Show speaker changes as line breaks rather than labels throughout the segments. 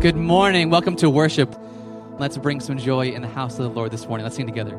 Good morning. Welcome to worship. Let's bring some joy in the house of the Lord this morning. Let's sing together.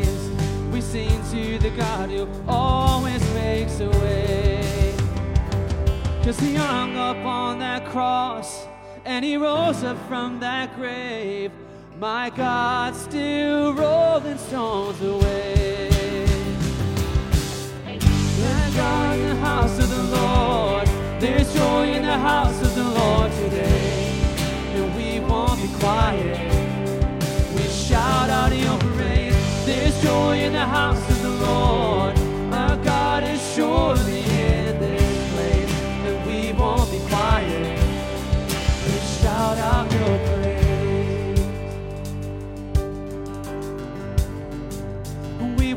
Sing to the God who always makes a way. Cause he hung up on that cross and he rose up from that grave. My God still rolling stones away. There's joy in the house of the Lord. There's joy in the house of the Lord today. And we won't be quiet.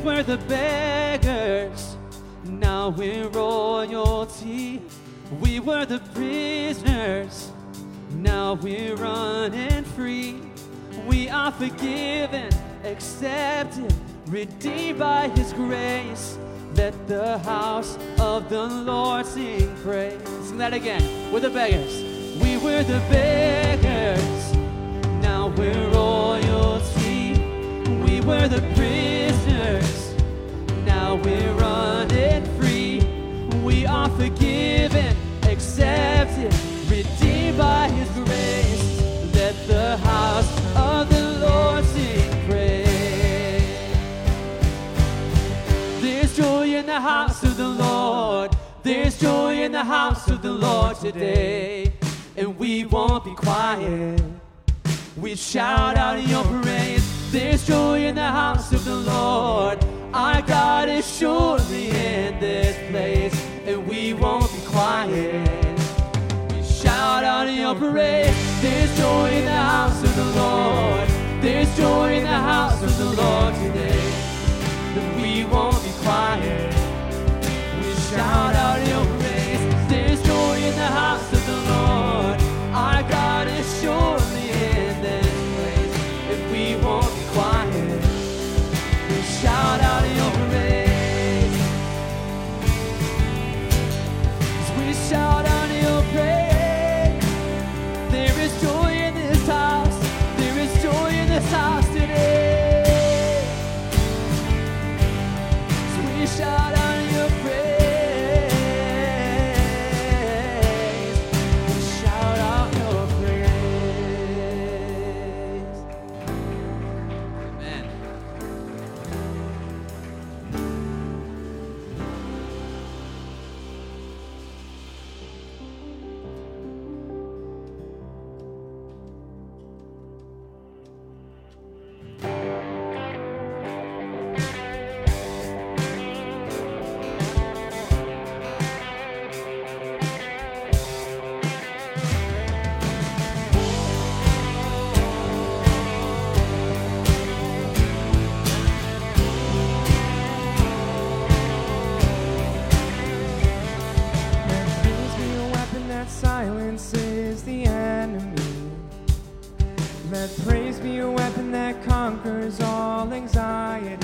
Were the beggars. Now we're royalty. We were the prisoners. Now we're running free. We are forgiven, accepted, redeemed by His grace. Let the house of the Lord sing praise. Sing that again. We're the beggars. We were the beggars. Now we're royalty. We were the prisoners. Now we're running free. We are forgiven, accepted, redeemed by His There's joy in the house of the Lord today. And we won't be quiet. We shout out in your praise. There's joy in the house of the Lord. Our God is surely in this place. And we won't be quiet. We shout out your praise. There's joy in the house of the Lord. There's joy in the house of the Lord today. And we won't be quiet. We shout out joy in
Let praise be a weapon that conquers all anxiety.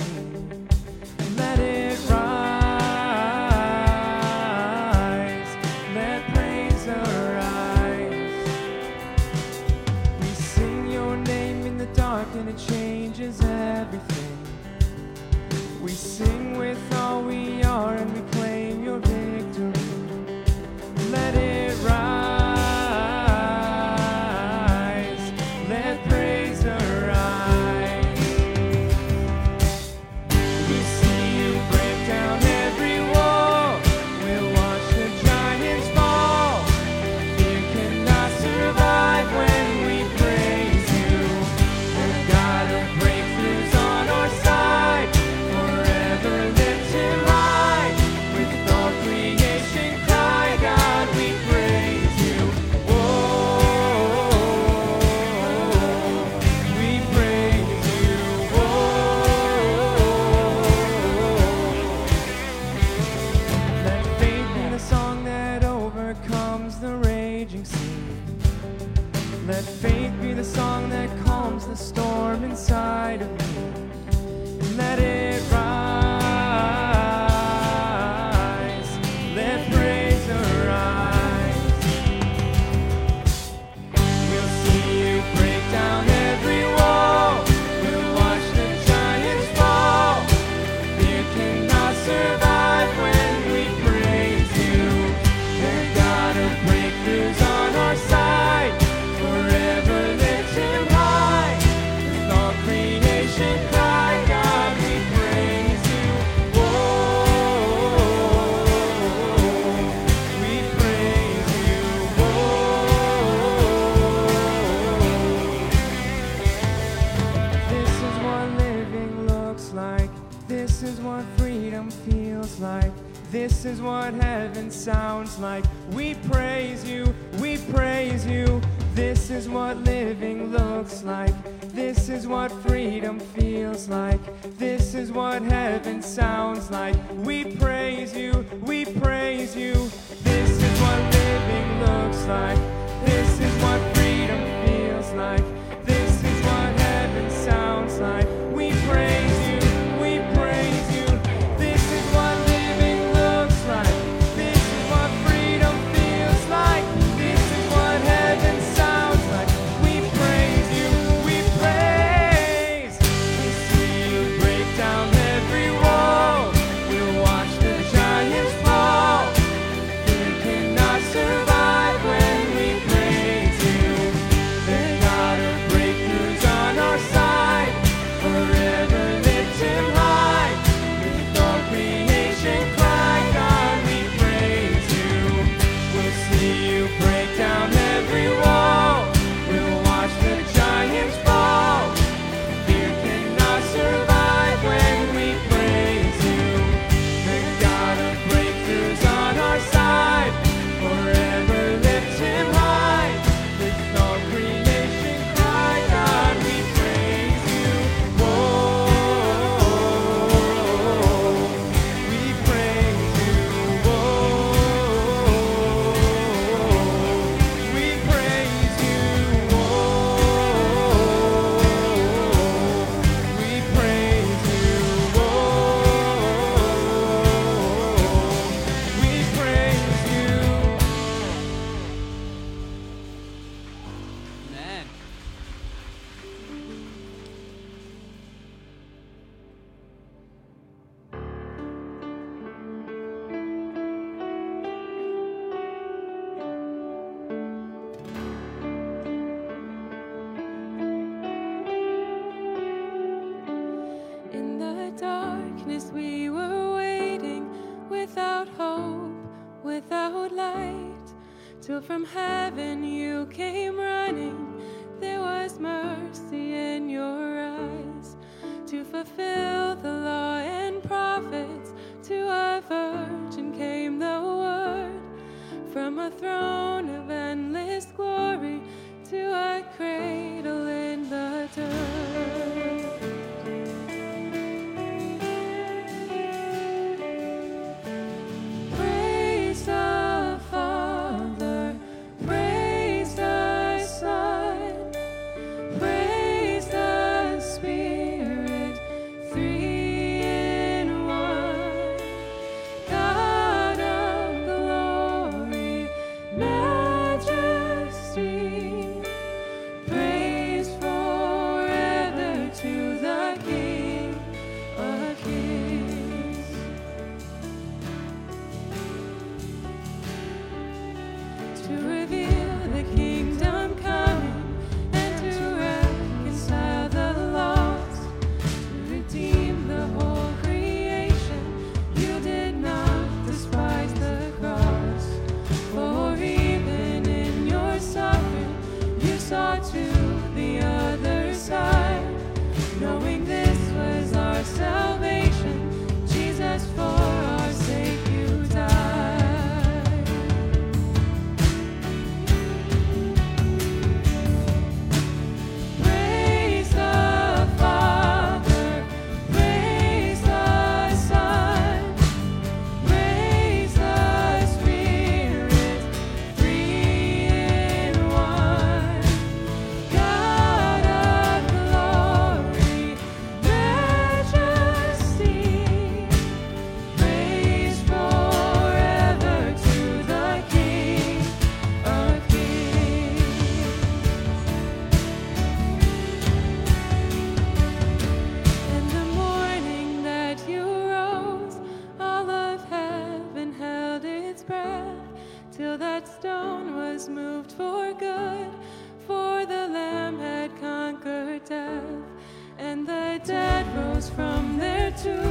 From their tombs,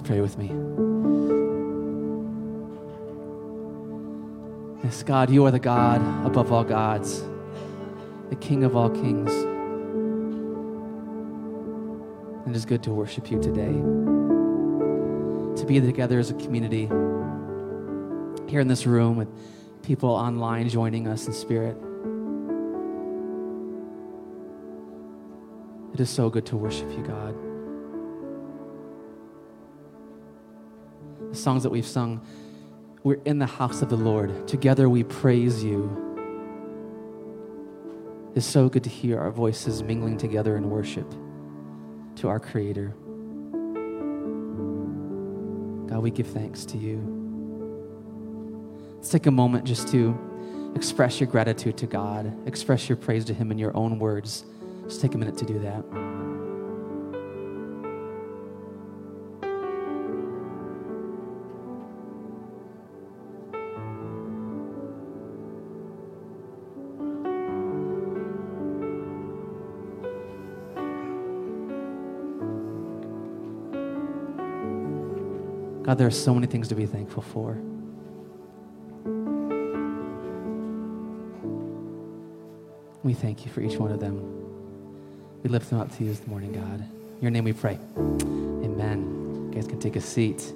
Pray with me. Yes, God, you are the God above all gods, the King of all kings. And it is good to worship you today, to be together as a community here in this room with people online joining us in spirit. It is so good to worship you, God. Songs that we've sung, we're in the house of the Lord. Together we praise you. It's so good to hear our voices mingling together in worship to our Creator. God, we give thanks to you. Let's take a moment just to express your gratitude to God, express your praise to Him in your own words. Just take a minute to do that. God, there are so many things to be thankful for. We thank you for each one of them. We lift them up to you this morning, God. In your name we pray. Amen. You guys can take a seat.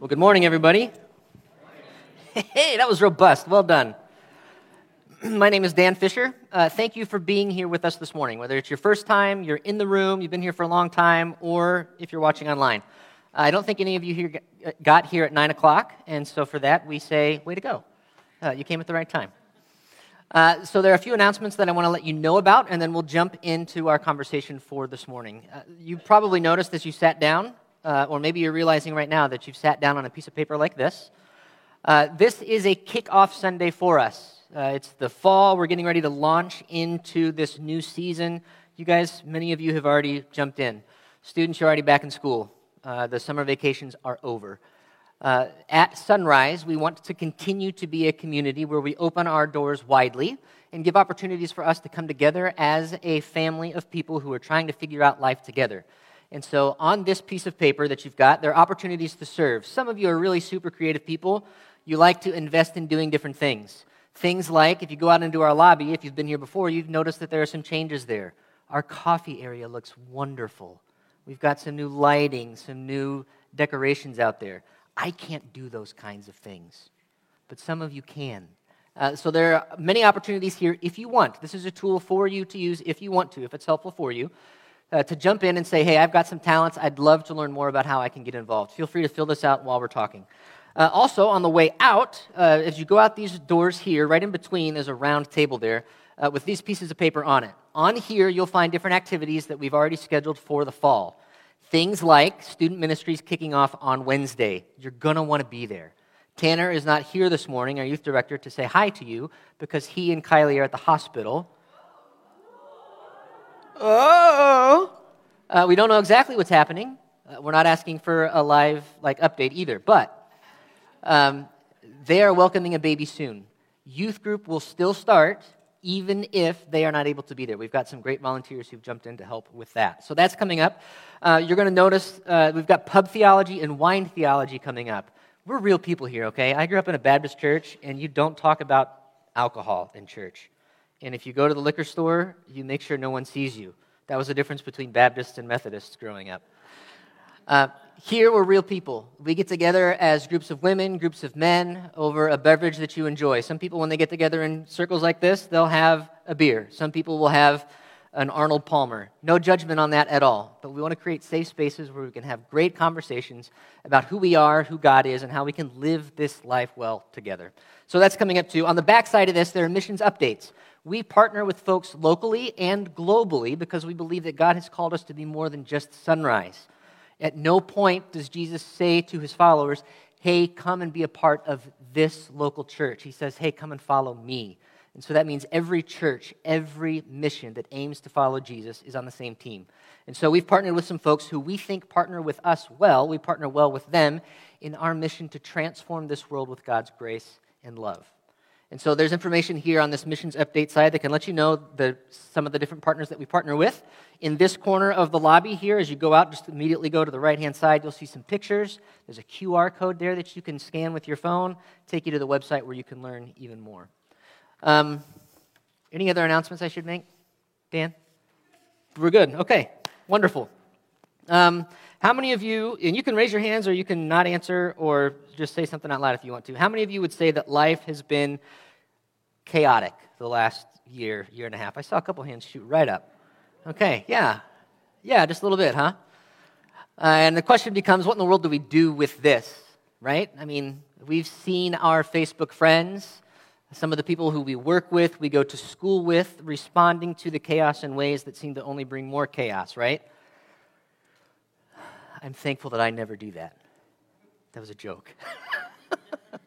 Well, good morning, everybody. Hey, that was robust. Well done. My name is Dan Fisher. Uh, thank you for being here with us this morning. Whether it's your first time, you're in the room, you've been here for a long time, or if you're watching online. I don't think any of you here got- got here at 9 o'clock, and so for that, we say, way to go. Uh, you came at the right time. Uh, so there are a few announcements that I want to let you know about, and then we'll jump into our conversation for this morning. Uh, you probably noticed as you sat down, uh, or maybe you're realizing right now that you've sat down on a piece of paper like this. Uh, this is a kickoff Sunday for us. Uh, it's the fall. We're getting ready to launch into this new season. You guys, many of you have already jumped in. Students are already back in school. Uh, the summer vacations are over. Uh, at Sunrise, we want to continue to be a community where we open our doors widely and give opportunities for us to come together as a family of people who are trying to figure out life together. And so, on this piece of paper that you've got, there are opportunities to serve. Some of you are really super creative people. You like to invest in doing different things. Things like, if you go out into our lobby, if you've been here before, you've noticed that there are some changes there. Our coffee area looks wonderful. We've got some new lighting, some new decorations out there. I can't do those kinds of things, but some of you can. Uh, so there are many opportunities here if you want. This is a tool for you to use if you want to, if it's helpful for you, uh, to jump in and say, hey, I've got some talents. I'd love to learn more about how I can get involved. Feel free to fill this out while we're talking. Uh, also, on the way out, uh, as you go out these doors here, right in between, there's a round table there uh, with these pieces of paper on it. On here, you'll find different activities that we've already scheduled for the fall. Things like student ministries kicking off on Wednesday. You're going to want to be there. Tanner is not here this morning, our youth director, to say hi to you because he and Kylie are at the hospital. Oh! Uh, we don't know exactly what's happening. Uh, we're not asking for a live like update either, but um, they are welcoming a baby soon. Youth group will still start even if they are not able to be there. We've got some great volunteers who've jumped in to help with that. So that's coming up. Uh, you're going to notice uh, we've got pub theology and wine theology coming up. We're real people here, okay? I grew up in a Baptist church, and you don't talk about alcohol in church. And if you go to the liquor store, you make sure no one sees you. That was the difference between Baptists and Methodists growing up. Uh, here we're real people. We get together as groups of women, groups of men over a beverage that you enjoy. Some people, when they get together in circles like this, they'll have a beer. Some people will have an Arnold Palmer. No judgment on that at all. But we want to create safe spaces where we can have great conversations about who we are, who God is, and how we can live this life well together. So that's coming up too. On the backside of this, there are missions updates. We partner with folks locally and globally because we believe that God has called us to be more than just sunrise. At no point does Jesus say to his followers, Hey, come and be a part of this local church. He says, Hey, come and follow me. And so that means every church, every mission that aims to follow Jesus is on the same team. And so we've partnered with some folks who we think partner with us well. We partner well with them in our mission to transform this world with God's grace and love. And so there's information here on this missions update side that can let you know the, some of the different partners that we partner with. In this corner of the lobby here, as you go out, just immediately go to the right hand side, you'll see some pictures. There's a QR code there that you can scan with your phone, take you to the website where you can learn even more. Um, any other announcements I should make? Dan? We're good. Okay, wonderful. Um, how many of you, and you can raise your hands or you can not answer or just say something out loud if you want to. How many of you would say that life has been chaotic the last year, year and a half? I saw a couple hands shoot right up. Okay, yeah. Yeah, just a little bit, huh? Uh, and the question becomes what in the world do we do with this, right? I mean, we've seen our Facebook friends, some of the people who we work with, we go to school with, responding to the chaos in ways that seem to only bring more chaos, right? I'm thankful that I never do that. That was a joke.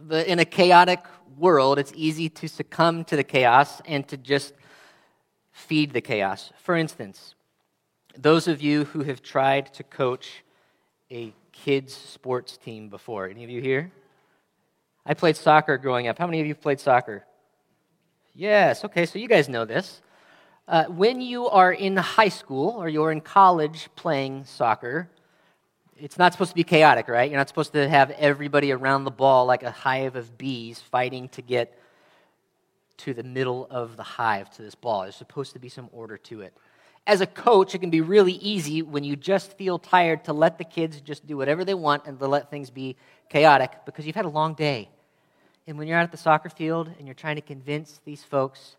but in a chaotic world, it's easy to succumb to the chaos and to just feed the chaos. For instance, those of you who have tried to coach a kids' sports team before, any of you here? I played soccer growing up. How many of you played soccer? Yes, okay, so you guys know this. Uh, when you are in high school or you're in college playing soccer, it's not supposed to be chaotic, right? You're not supposed to have everybody around the ball like a hive of bees fighting to get to the middle of the hive to this ball. There's supposed to be some order to it. As a coach, it can be really easy when you just feel tired to let the kids just do whatever they want and to let things be chaotic because you've had a long day. And when you're out at the soccer field and you're trying to convince these folks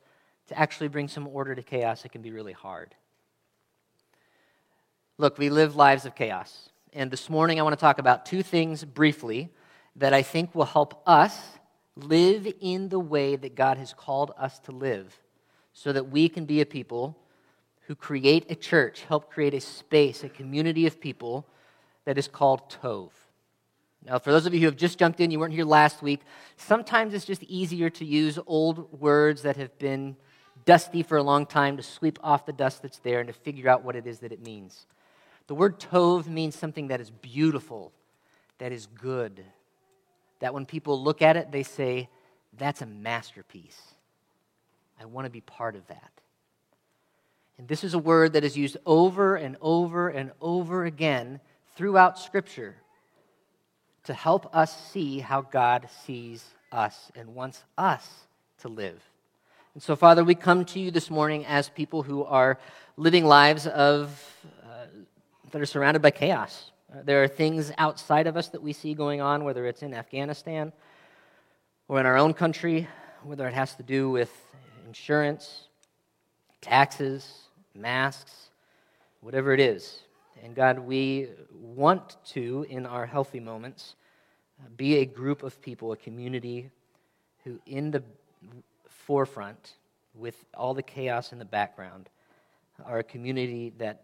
to actually bring some order to chaos, it can be really hard. Look, we live lives of chaos. And this morning I want to talk about two things briefly that I think will help us live in the way that God has called us to live so that we can be a people who create a church, help create a space, a community of people that is called Tov. Now, for those of you who have just jumped in, you weren't here last week, sometimes it's just easier to use old words that have been dusty for a long time to sweep off the dust that's there and to figure out what it is that it means. The word tov means something that is beautiful, that is good. That when people look at it, they say, that's a masterpiece. I want to be part of that. And this is a word that is used over and over and over again throughout Scripture to help us see how God sees us and wants us to live. And so, Father, we come to you this morning as people who are living lives of, uh, that are surrounded by chaos. Uh, there are things outside of us that we see going on, whether it's in Afghanistan or in our own country, whether it has to do with insurance, taxes, masks, whatever it is. And God, we want to, in our healthy moments, be a group of people, a community who, in the forefront, with all the chaos in the background, are a community that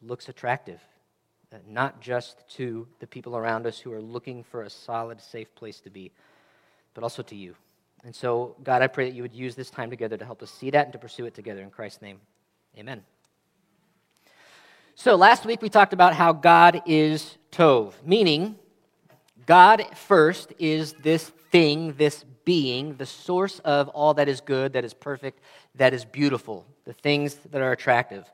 looks attractive, not just to the people around us who are looking for a solid, safe place to be, but also to you. And so, God, I pray that you would use this time together to help us see that and to pursue it together. In Christ's name, amen. So, last week we talked about how God is Tov, meaning God first is this thing, this being, the source of all that is good, that is perfect, that is beautiful, the things that are attractive.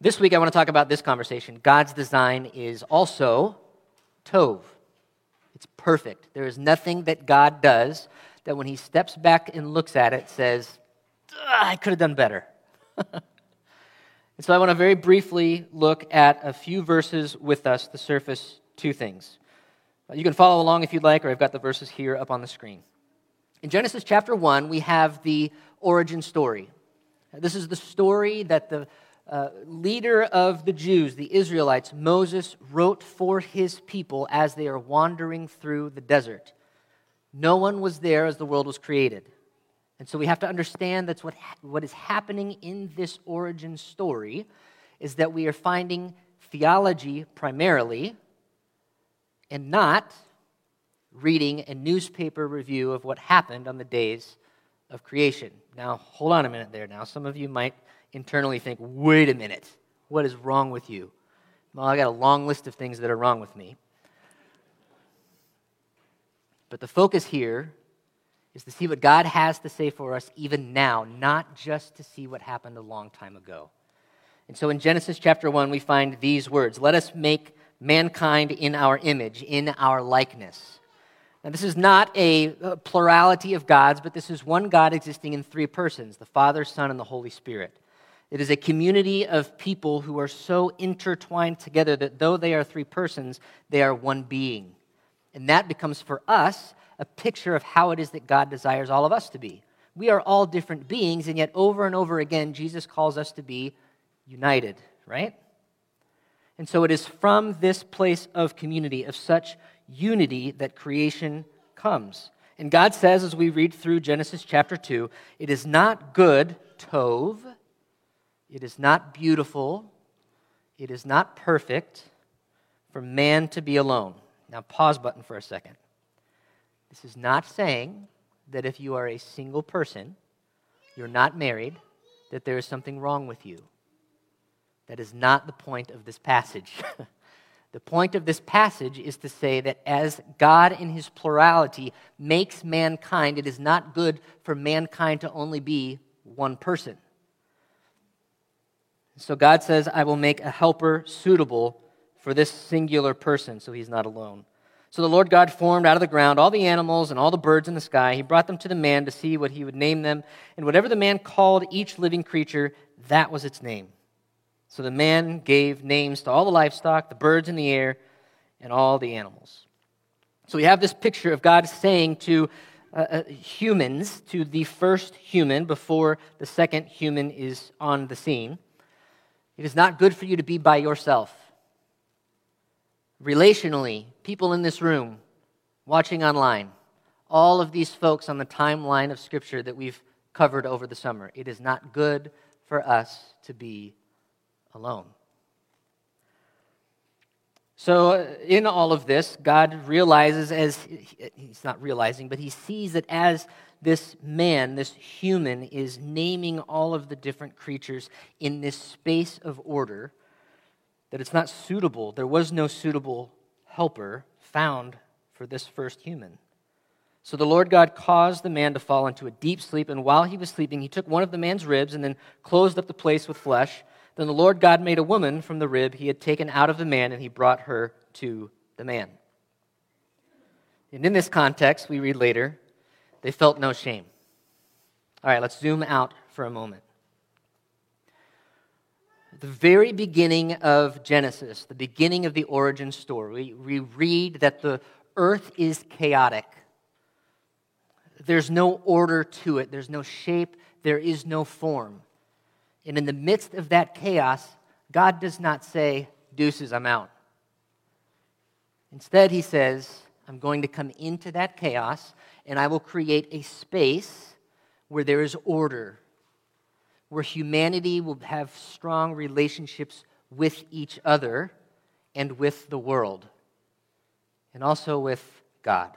This week I want to talk about this conversation. God's design is also Tov. It's perfect. There is nothing that God does that when he steps back and looks at it says, I could have done better. and so I want to very briefly look at a few verses with us to surface two things. You can follow along if you'd like, or I've got the verses here up on the screen. In Genesis chapter 1, we have the origin story. This is the story that the uh, leader of the Jews, the Israelites, Moses, wrote for his people as they are wandering through the desert. No one was there as the world was created. And so we have to understand that's what, what is happening in this origin story is that we are finding theology primarily and not reading a newspaper review of what happened on the days of creation. Now, hold on a minute there. Now, some of you might internally think, wait a minute, what is wrong with you? Well, I got a long list of things that are wrong with me. But the focus here is to see what God has to say for us even now, not just to see what happened a long time ago. And so in Genesis chapter 1, we find these words Let us make mankind in our image, in our likeness. Now, this is not a uh, plurality of gods, but this is one God existing in three persons the Father, Son, and the Holy Spirit. It is a community of people who are so intertwined together that though they are three persons, they are one being. And that becomes for us a picture of how it is that God desires all of us to be. We are all different beings, and yet over and over again, Jesus calls us to be united, right? And so it is from this place of community, of such unity, that creation comes. And God says, as we read through Genesis chapter 2, it is not good, Tov, it is not beautiful, it is not perfect for man to be alone. Now, pause button for a second. This is not saying that if you are a single person, you're not married, that there is something wrong with you. That is not the point of this passage. the point of this passage is to say that as God in his plurality makes mankind, it is not good for mankind to only be one person. So God says, I will make a helper suitable for this singular person, so he's not alone. So the Lord God formed out of the ground all the animals and all the birds in the sky. He brought them to the man to see what he would name them. And whatever the man called each living creature, that was its name. So the man gave names to all the livestock, the birds in the air, and all the animals. So we have this picture of God saying to uh, uh, humans, to the first human before the second human is on the scene, it is not good for you to be by yourself. Relationally, people in this room, watching online, all of these folks on the timeline of Scripture that we've covered over the summer, it is not good for us to be alone. So, uh, in all of this, God realizes, as he's not realizing, but he sees that as this man, this human, is naming all of the different creatures in this space of order, that it's not suitable. There was no suitable helper found for this first human. So the Lord God caused the man to fall into a deep sleep, and while he was sleeping, he took one of the man's ribs and then closed up the place with flesh. Then the Lord God made a woman from the rib he had taken out of the man, and he brought her to the man. And in this context, we read later, they felt no shame. All right, let's zoom out for a moment. The very beginning of Genesis, the beginning of the origin story, we read that the earth is chaotic. There's no order to it, there's no shape, there is no form. And in the midst of that chaos, God does not say, Deuces, I'm out. Instead, he says, I'm going to come into that chaos and I will create a space where there is order, where humanity will have strong relationships with each other and with the world, and also with God.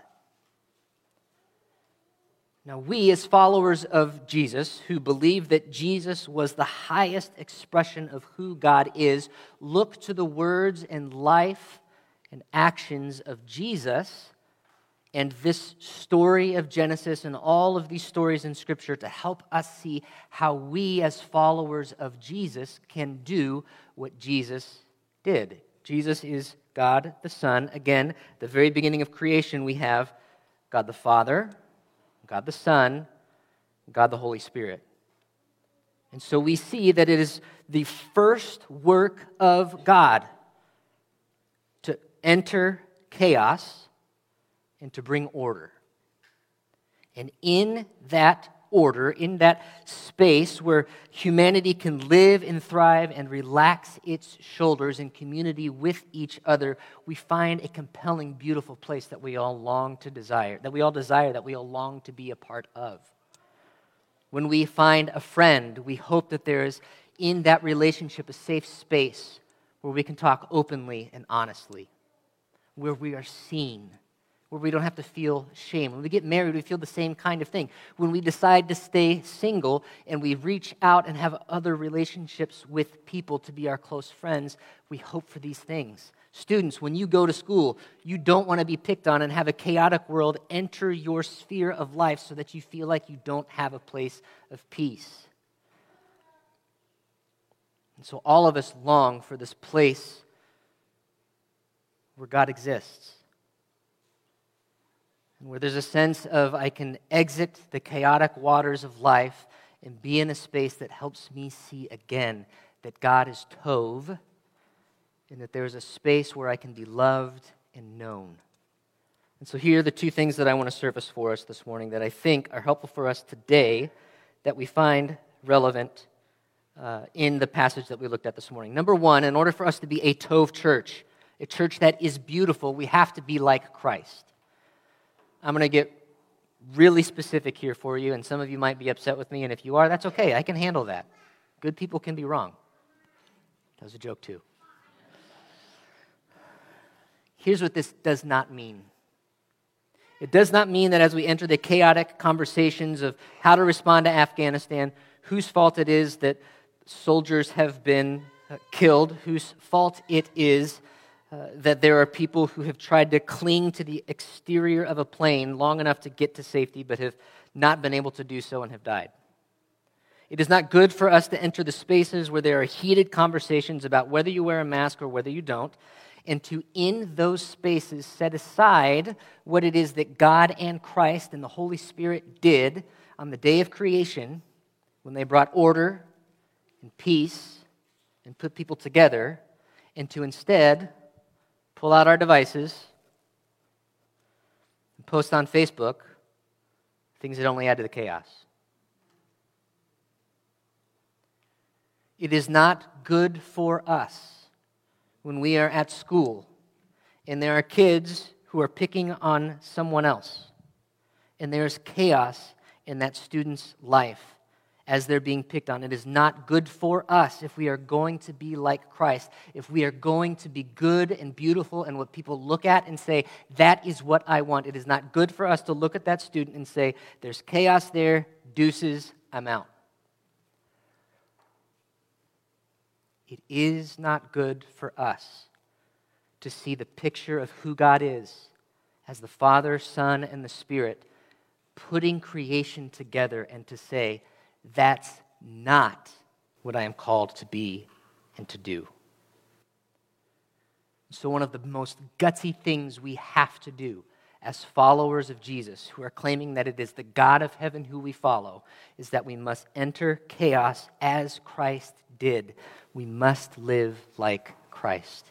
Now, we, as followers of Jesus, who believe that Jesus was the highest expression of who God is, look to the words and life and actions of Jesus and this story of Genesis and all of these stories in Scripture to help us see how we, as followers of Jesus, can do what Jesus did. Jesus is God the Son. Again, the very beginning of creation, we have God the Father, God the Son, God the Holy Spirit. And so we see that it is the first work of God to enter chaos and to bring order. And in that order, in that space where humanity can live and thrive and relax its shoulders in community with each other, we find a compelling, beautiful place that we all long to desire, that we all desire, that we all long to be a part of. When we find a friend, we hope that there is in that relationship a safe space where we can talk openly and honestly, where we are seen where we don't have to feel shame. When we get married, we feel the same kind of thing. When we decide to stay single and we reach out and have other relationships with people to be our close friends, we hope for these things. Students, when you go to school, you don't want to be picked on and have a chaotic world enter your sphere of life so that you feel like you don't have a place of peace. And so all of us long for this place where God exists where there's a sense of I can exit the chaotic waters of life and be in a space that helps me see again that God is Tov and that there's a space where I can be loved and known. And so here are the two things that I want to surface for us this morning that I think are helpful for us today that we find relevant uh, in the passage that we looked at this morning. Number one, in order for us to be a Tov church, a church that is beautiful, we have to be like Christ. I'm going to get really specific here for you, and some of you might be upset with me, and if you are, that's okay. I can handle that. Good people can be wrong. That was a joke, too. Here's what this does not mean it does not mean that as we enter the chaotic conversations of how to respond to Afghanistan, whose fault it is that soldiers have been killed, whose fault it is uh, that there are people who have tried to cling to the exterior of a plane long enough to get to safety, but have not been able to do so and have died. It is not good for us to enter the spaces where there are heated conversations about whether you wear a mask or whether you don't, and to, in those spaces, set aside what it is that God and Christ and the Holy Spirit did on the day of creation when they brought order and peace and put people together, and to instead pull out our devices, and post on Facebook things that only add to the chaos. It is not good for us when we are at school and there are kids who are picking on someone else and there's chaos in that student's life as they're being picked on. It is not good for us if we are going to be like Christ, if we are going to be good and beautiful and what people look at and say, that is what I want. It is not good for us to look at that student and say, there's chaos there, deuces, I'm out. It is not good for us to see the picture of who God is as the Father, Son, and the Spirit putting creation together and to say, that's not what I am called to be and to do. So, one of the most gutsy things we have to do as followers of Jesus, who are claiming that it is the God of heaven who we follow, is that we must enter chaos as Christ did. We must live like Christ.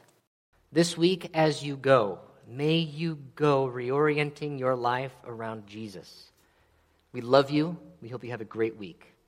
This week, as you go, may you go reorienting your life around Jesus. We love you. We hope you have a great week.